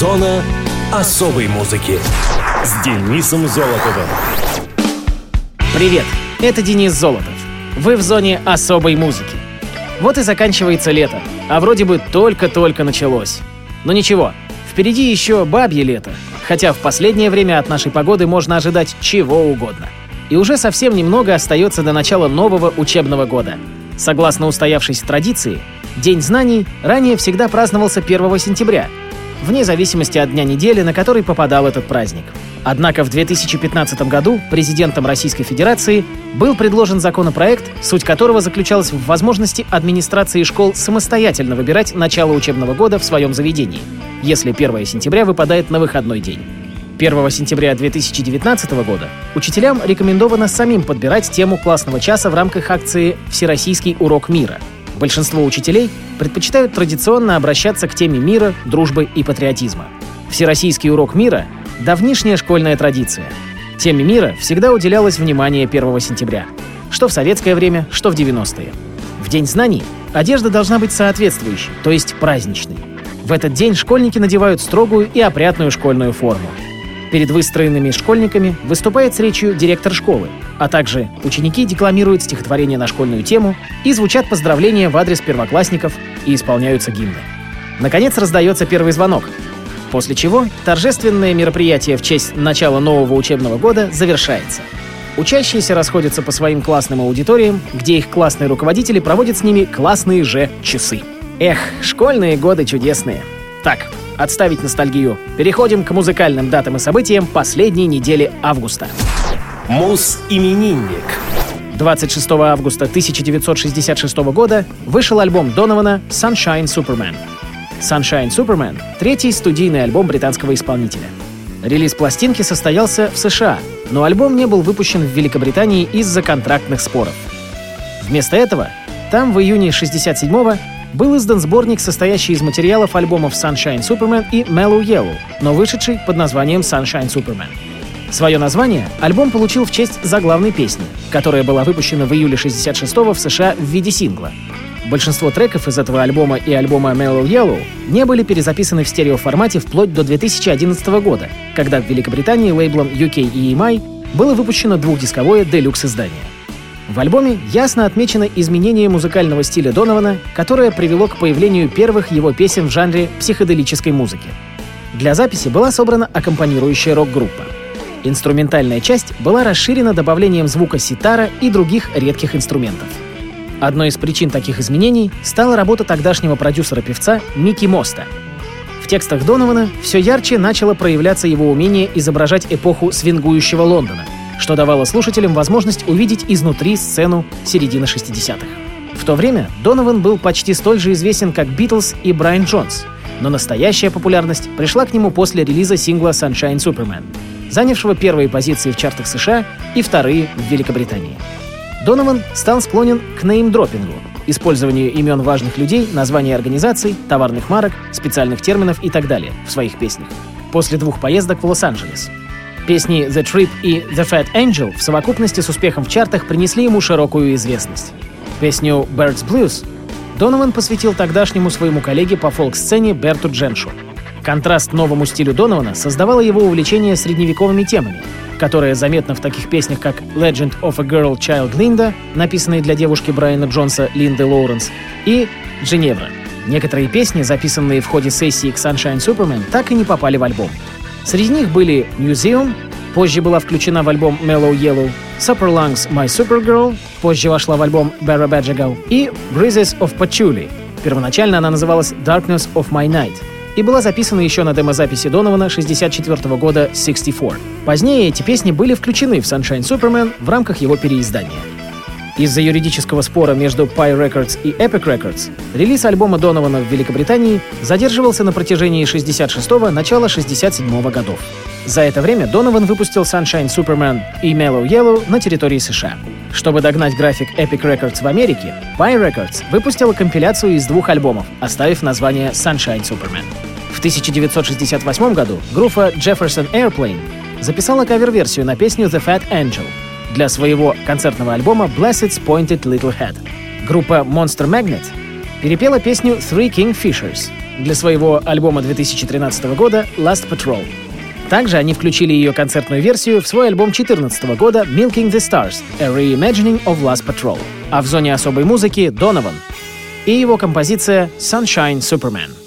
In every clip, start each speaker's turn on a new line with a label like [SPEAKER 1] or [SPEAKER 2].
[SPEAKER 1] Зона особой музыки с Денисом Золотовым.
[SPEAKER 2] Привет, это Денис Золотов. Вы в зоне особой музыки. Вот и заканчивается лето, а вроде бы только-только началось. Но ничего, впереди еще бабье лето, хотя в последнее время от нашей погоды можно ожидать чего угодно. И уже совсем немного остается до начала нового учебного года. Согласно устоявшейся традиции, День знаний ранее всегда праздновался 1 сентября, вне зависимости от дня недели, на который попадал этот праздник. Однако в 2015 году президентом Российской Федерации был предложен законопроект, суть которого заключалась в возможности администрации школ самостоятельно выбирать начало учебного года в своем заведении, если 1 сентября выпадает на выходной день. 1 сентября 2019 года учителям рекомендовано самим подбирать тему классного часа в рамках акции «Всероссийский урок мира», Большинство учителей предпочитают традиционно обращаться к теме мира, дружбы и патриотизма. Всероссийский урок мира — давнишняя школьная традиция. Теме мира всегда уделялось внимание 1 сентября. Что в советское время, что в 90-е. В День знаний одежда должна быть соответствующей, то есть праздничной. В этот день школьники надевают строгую и опрятную школьную форму. Перед выстроенными школьниками выступает с речью директор школы, а также ученики декламируют стихотворение на школьную тему и звучат поздравления в адрес первоклассников и исполняются гимны. Наконец раздается первый звонок, после чего торжественное мероприятие в честь начала нового учебного года завершается. Учащиеся расходятся по своим классным аудиториям, где их классные руководители проводят с ними классные же часы. Эх, школьные годы чудесные. Так, отставить ностальгию. Переходим к музыкальным датам и событиям последней недели августа.
[SPEAKER 1] Мус-именинник.
[SPEAKER 2] 26 августа 1966 года вышел альбом Донована «Sunshine Superman». «Sunshine Superman» — третий студийный альбом британского исполнителя. Релиз пластинки состоялся в США, но альбом не был выпущен в Великобритании из-за контрактных споров. Вместо этого там в июне 67-го был издан сборник, состоящий из материалов альбомов Sunshine Superman и Mellow Yellow, но вышедший под названием Sunshine Superman. Свое название альбом получил в честь заглавной песни, которая была выпущена в июле 66-го в США в виде сингла. Большинство треков из этого альбома и альбома Mellow Yellow не были перезаписаны в стереоформате вплоть до 2011 года, когда в Великобритании лейблом UK EMI было выпущено двухдисковое делюкс-издание. В альбоме ясно отмечено изменение музыкального стиля Донована, которое привело к появлению первых его песен в жанре психоделической музыки. Для записи была собрана аккомпанирующая рок-группа. Инструментальная часть была расширена добавлением звука ситара и других редких инструментов. Одной из причин таких изменений стала работа тогдашнего продюсера-певца Микки Моста. В текстах Донована все ярче начало проявляться его умение изображать эпоху свингующего Лондона — что давало слушателям возможность увидеть изнутри сцену середины 60-х. В то время Донован был почти столь же известен, как Битлз и Брайан Джонс, но настоящая популярность пришла к нему после релиза сингла Sunshine Superman, занявшего первые позиции в чартах США и вторые в Великобритании. Донован стал склонен к неймдропингу, использованию имен важных людей, названий организаций, товарных марок, специальных терминов и так далее в своих песнях. После двух поездок в Лос-Анджелес Песни «The Trip» и «The Fat Angel» в совокупности с успехом в чартах принесли ему широкую известность. Песню «Birds Blues» Донован посвятил тогдашнему своему коллеге по фолк-сцене Берту Дженшу. Контраст новому стилю Донована создавало его увлечение средневековыми темами, которое заметно в таких песнях, как «Legend of a Girl Child Linda», написанной для девушки Брайана Джонса Линды Лоуренс, и «Дженевра». Некоторые песни, записанные в ходе сессии к Sunshine Superman, так и не попали в альбом. Среди них были Museum, позже была включена в альбом Mellow Yellow, Super Lungs My Supergirl, позже вошла в альбом Barra Badgergal, и Breezes of Patchouli. Первоначально она называлась Darkness of My Night и была записана еще на демозаписи Донована 64 года 64. Позднее эти песни были включены в Sunshine Superman в рамках его переиздания. Из-за юридического спора между Pie Records и Epic Records релиз альбома Донована в Великобритании задерживался на протяжении 66-го, начала 67-го годов. За это время Донован выпустил Sunshine Superman и Mellow Yellow на территории США. Чтобы догнать график Epic Records в Америке, Pie Records выпустила компиляцию из двух альбомов, оставив название Sunshine Superman. В 1968 году группа Jefferson Airplane записала кавер-версию на песню The Fat Angel — для своего концертного альбома Blessed's Pointed Little Head. Группа Monster Magnet перепела песню Three King Fishers для своего альбома 2013 года «Last Patrol». Также они включили ее концертную версию в свой альбом 2014 года «Milking the Stars – A Reimagining of Last Patrol». А в зоне особой музыки «Донован» и его композиция «Sunshine Superman».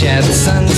[SPEAKER 3] The sunset.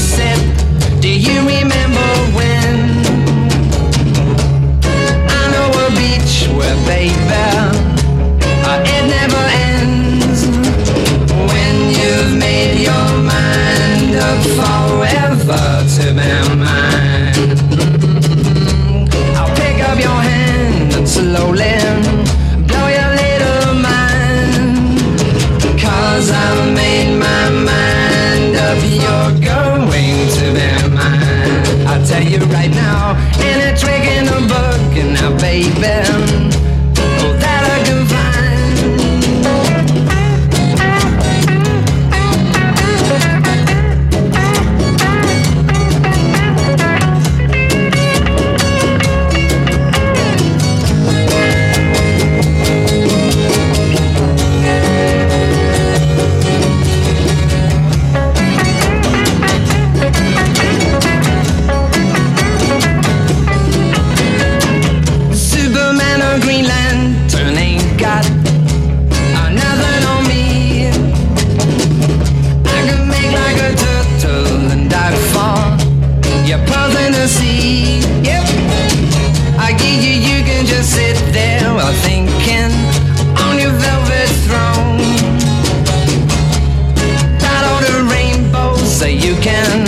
[SPEAKER 3] you can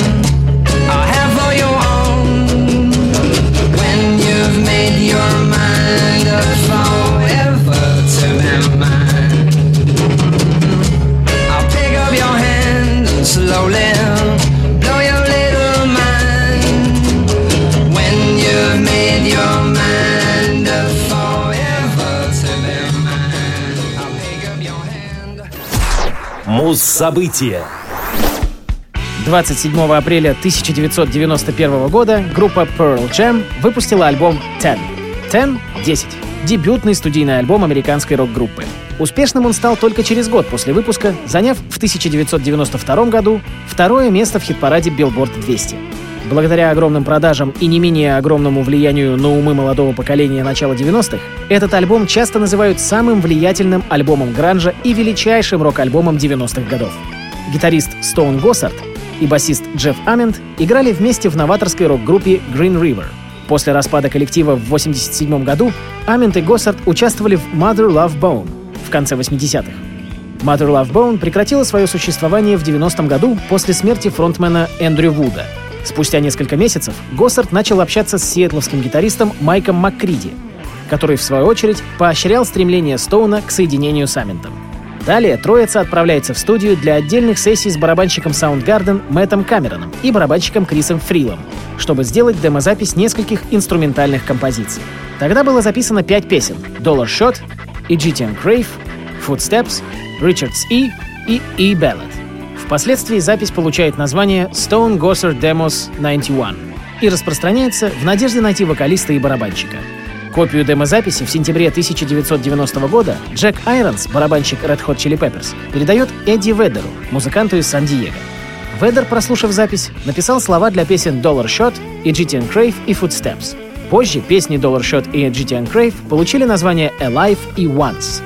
[SPEAKER 3] uh, have all your own. When you've made your mind up forever to be mine, I'll pick up your hand and slowly blow your little mind. When you've made your mind up forever to be mine, I'll pick up your hand.
[SPEAKER 1] Муз-события.
[SPEAKER 2] 27 апреля 1991 года группа Pearl Jam выпустила альбом Ten. Ten — 10. Дебютный студийный альбом американской рок-группы. Успешным он стал только через год после выпуска, заняв в 1992 году второе место в хит-параде Billboard 200. Благодаря огромным продажам и не менее огромному влиянию на умы молодого поколения начала 90-х, этот альбом часто называют самым влиятельным альбомом гранжа и величайшим рок-альбомом 90-х годов. Гитарист Стоун Госсард и басист Джефф Амент играли вместе в новаторской рок-группе Green River. После распада коллектива в 1987 году Амент и Госсард участвовали в Mother Love Bone в конце 80-х. Mother Love Bone прекратила свое существование в 90-м году после смерти фронтмена Эндрю Вуда. Спустя несколько месяцев Госсард начал общаться с сиэтловским гитаристом Майком Маккриди, который, в свою очередь, поощрял стремление Стоуна к соединению с Аментом. Далее троица отправляется в студию для отдельных сессий с барабанщиком Soundgarden Мэттом Камероном и барабанщиком Крисом Фрилом, чтобы сделать демозапись нескольких инструментальных композиций. Тогда было записано пять песен — Dollar Shot, Egyptian Grave, Footsteps, Richards E и E Ballad. Впоследствии запись получает название Stone Gossard Demos 91 и распространяется в надежде найти вокалиста и барабанщика. Копию демозаписи в сентябре 1990 года Джек Айронс, барабанщик Red Hot Chili Peppers, передает Эдди Ведеру, музыканту из Сан-Диего. Ведер, прослушав запись, написал слова для песен «Dollar Shot» «GTN Crave» и «Footsteps». Позже песни «Dollar Shot» и «GTN Crave» получили название «Alive» и «Once».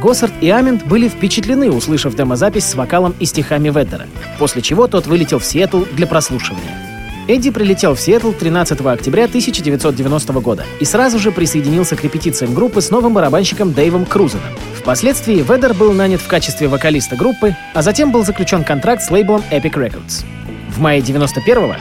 [SPEAKER 2] Госсард и Амент были впечатлены, услышав демозапись с вокалом и стихами Веддера, после чего тот вылетел в Сиэтл для прослушивания. Эдди прилетел в Сиэтл 13 октября 1990 года и сразу же присоединился к репетициям группы с новым барабанщиком Дэйвом Крузеном. Впоследствии Ведер был нанят в качестве вокалиста группы, а затем был заключен контракт с лейблом Epic Records. В мае 91-го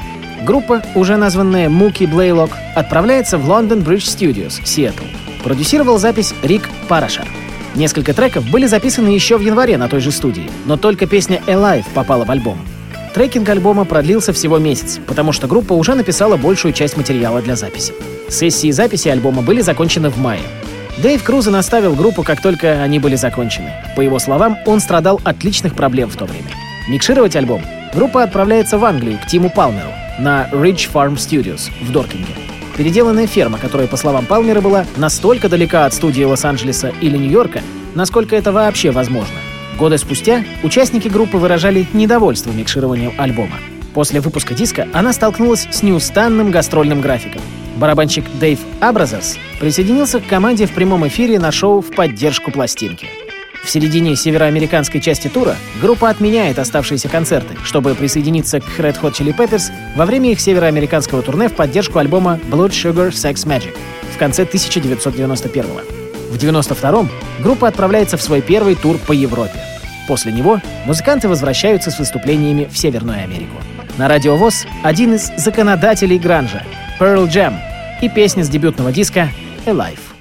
[SPEAKER 2] группа, уже названная Муки Блейлок, отправляется в London Bridge Studios, Сиэтл. Продюсировал запись Рик Парашар. Несколько треков были записаны еще в январе на той же студии, но только песня «Alive» попала в альбом. Трекинг альбома продлился всего месяц, потому что группа уже написала большую часть материала для записи. Сессии записи альбома были закончены в мае. Дэйв Крузен оставил группу, как только они были закончены. По его словам, он страдал от личных проблем в то время. Микшировать альбом группа отправляется в Англию к Тиму Палмеру на Ridge Farm Studios в Доркинге. Переделанная ферма, которая, по словам Палмера, была настолько далека от студии Лос-Анджелеса или Нью-Йорка, насколько это вообще возможно. Годы спустя участники группы выражали недовольство микшированием альбома. После выпуска диска она столкнулась с неустанным гастрольным графиком. Барабанщик Дэйв Абразас присоединился к команде в прямом эфире на шоу в поддержку пластинки. В середине североамериканской части тура группа отменяет оставшиеся концерты, чтобы присоединиться к Red Hot Chili Peppers во время их североамериканского турне в поддержку альбома Blood Sugar Sex Magic в конце 1991 -го. В 92-м группа отправляется в свой первый тур по Европе. После него музыканты возвращаются с выступлениями в Северную Америку. На радио ВОЗ один из законодателей гранжа — Pearl Jam и песня с дебютного диска «Alive».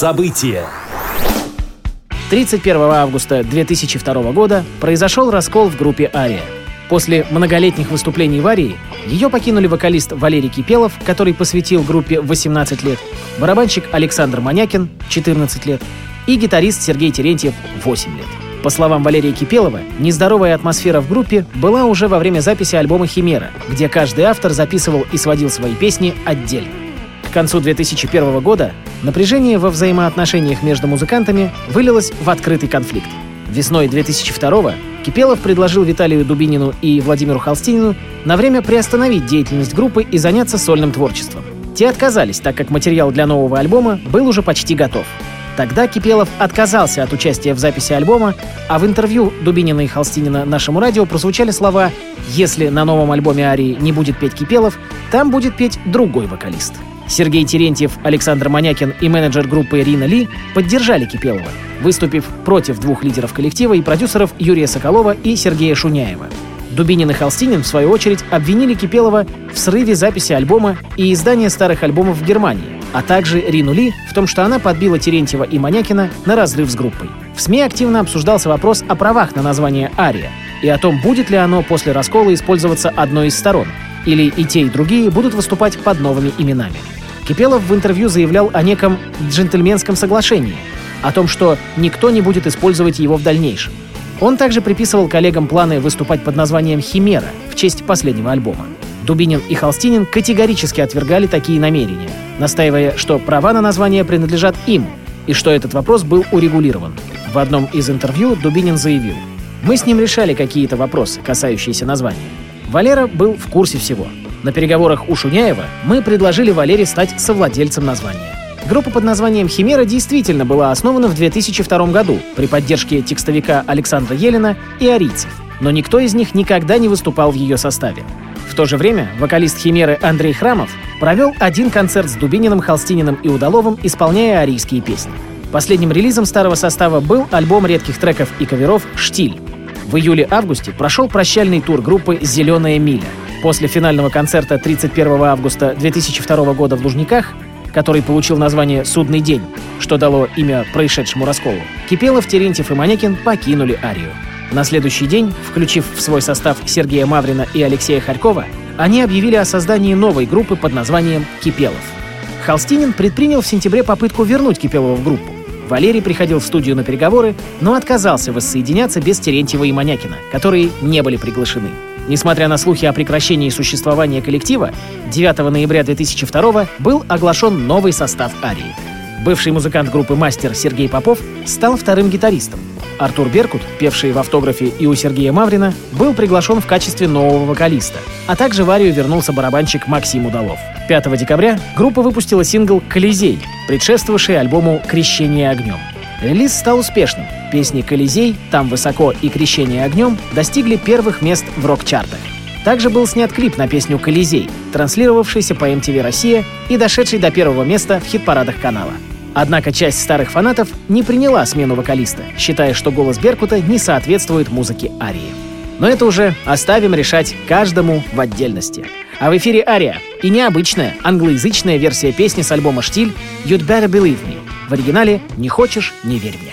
[SPEAKER 1] Муз-события.
[SPEAKER 2] 31 августа 2002 года произошел раскол в группе «Ария». После многолетних выступлений в «Арии» ее покинули вокалист Валерий Кипелов, который посвятил группе 18 лет, барабанщик Александр Манякин, 14 лет, и гитарист Сергей Терентьев, 8 лет. По словам Валерия Кипелова, нездоровая атмосфера в группе была уже во время записи альбома «Химера», где каждый автор записывал и сводил свои песни отдельно. К концу 2001 года напряжение во взаимоотношениях между музыкантами вылилось в открытый конфликт. Весной 2002 Кипелов предложил Виталию Дубинину и Владимиру Холстинину на время приостановить деятельность группы и заняться сольным творчеством. Те отказались, так как материал для нового альбома был уже почти готов. Тогда Кипелов отказался от участия в записи альбома, а в интервью Дубинина и Холстинина нашему радио прозвучали слова «Если на новом альбоме Арии не будет петь Кипелов, там будет петь другой вокалист». Сергей Терентьев, Александр Манякин и менеджер группы Ирина Ли поддержали Кипелова, выступив против двух лидеров коллектива и продюсеров Юрия Соколова и Сергея Шуняева. Дубинин и Холстинин, в свою очередь, обвинили Кипелова в срыве записи альбома и издания старых альбомов в Германии, а также Рину Ли в том, что она подбила Терентьева и Манякина на разрыв с группой. В СМИ активно обсуждался вопрос о правах на название «Ария» и о том, будет ли оно после раскола использоваться одной из сторон, или и те, и другие будут выступать под новыми именами. Кипелов в интервью заявлял о неком джентльменском соглашении, о том, что никто не будет использовать его в дальнейшем. Он также приписывал коллегам планы выступать под названием «Химера» в честь последнего альбома. Дубинин и Холстинин категорически отвергали такие намерения, настаивая, что права на название принадлежат им, и что этот вопрос был урегулирован. В одном из интервью Дубинин заявил, «Мы с ним решали какие-то вопросы, касающиеся названия. Валера был в курсе всего. На переговорах у Шуняева мы предложили Валере стать совладельцем названия. Группа под названием «Химера» действительно была основана в 2002 году при поддержке текстовика Александра Елена и арийцев, но никто из них никогда не выступал в ее составе. В то же время вокалист «Химеры» Андрей Храмов провел один концерт с Дубининым, Холстининым и Удаловым, исполняя арийские песни. Последним релизом старого состава был альбом редких треков и каверов «Штиль». В июле-августе прошел прощальный тур группы «Зеленая миля», После финального концерта 31 августа 2002 года в Лужниках, который получил название «Судный день», что дало имя происшедшему расколу, Кипелов, Терентьев и Манекин покинули Арию. На следующий день, включив в свой состав Сергея Маврина и Алексея Харькова, они объявили о создании новой группы под названием «Кипелов». Холстинин предпринял в сентябре попытку вернуть Кипелова в группу. Валерий приходил в студию на переговоры, но отказался воссоединяться без Терентьева и Манякина, которые не были приглашены. Несмотря на слухи о прекращении существования коллектива, 9 ноября 2002 был оглашен новый состав Арии. Бывший музыкант группы «Мастер» Сергей Попов стал вторым гитаристом. Артур Беркут, певший в автографе и у Сергея Маврина, был приглашен в качестве нового вокалиста, а также в Арию вернулся барабанщик Максим Удалов. 5 декабря группа выпустила сингл «Колизей», предшествовавший альбому «Крещение огнем». Релиз стал успешным. Песни «Колизей», «Там высоко» и «Крещение огнем» достигли первых мест в рок-чартах. Также был снят клип на песню «Колизей», транслировавшийся по MTV «Россия» и дошедший до первого места в хит-парадах канала. Однако часть старых фанатов не приняла смену вокалиста, считая, что голос Беркута не соответствует музыке Арии. Но это уже оставим решать каждому в отдельности. А в эфире Ария и необычная англоязычная версия песни с альбома «Штиль» «You'd Better Believe Me», в оригинале «Не хочешь — не верь мне».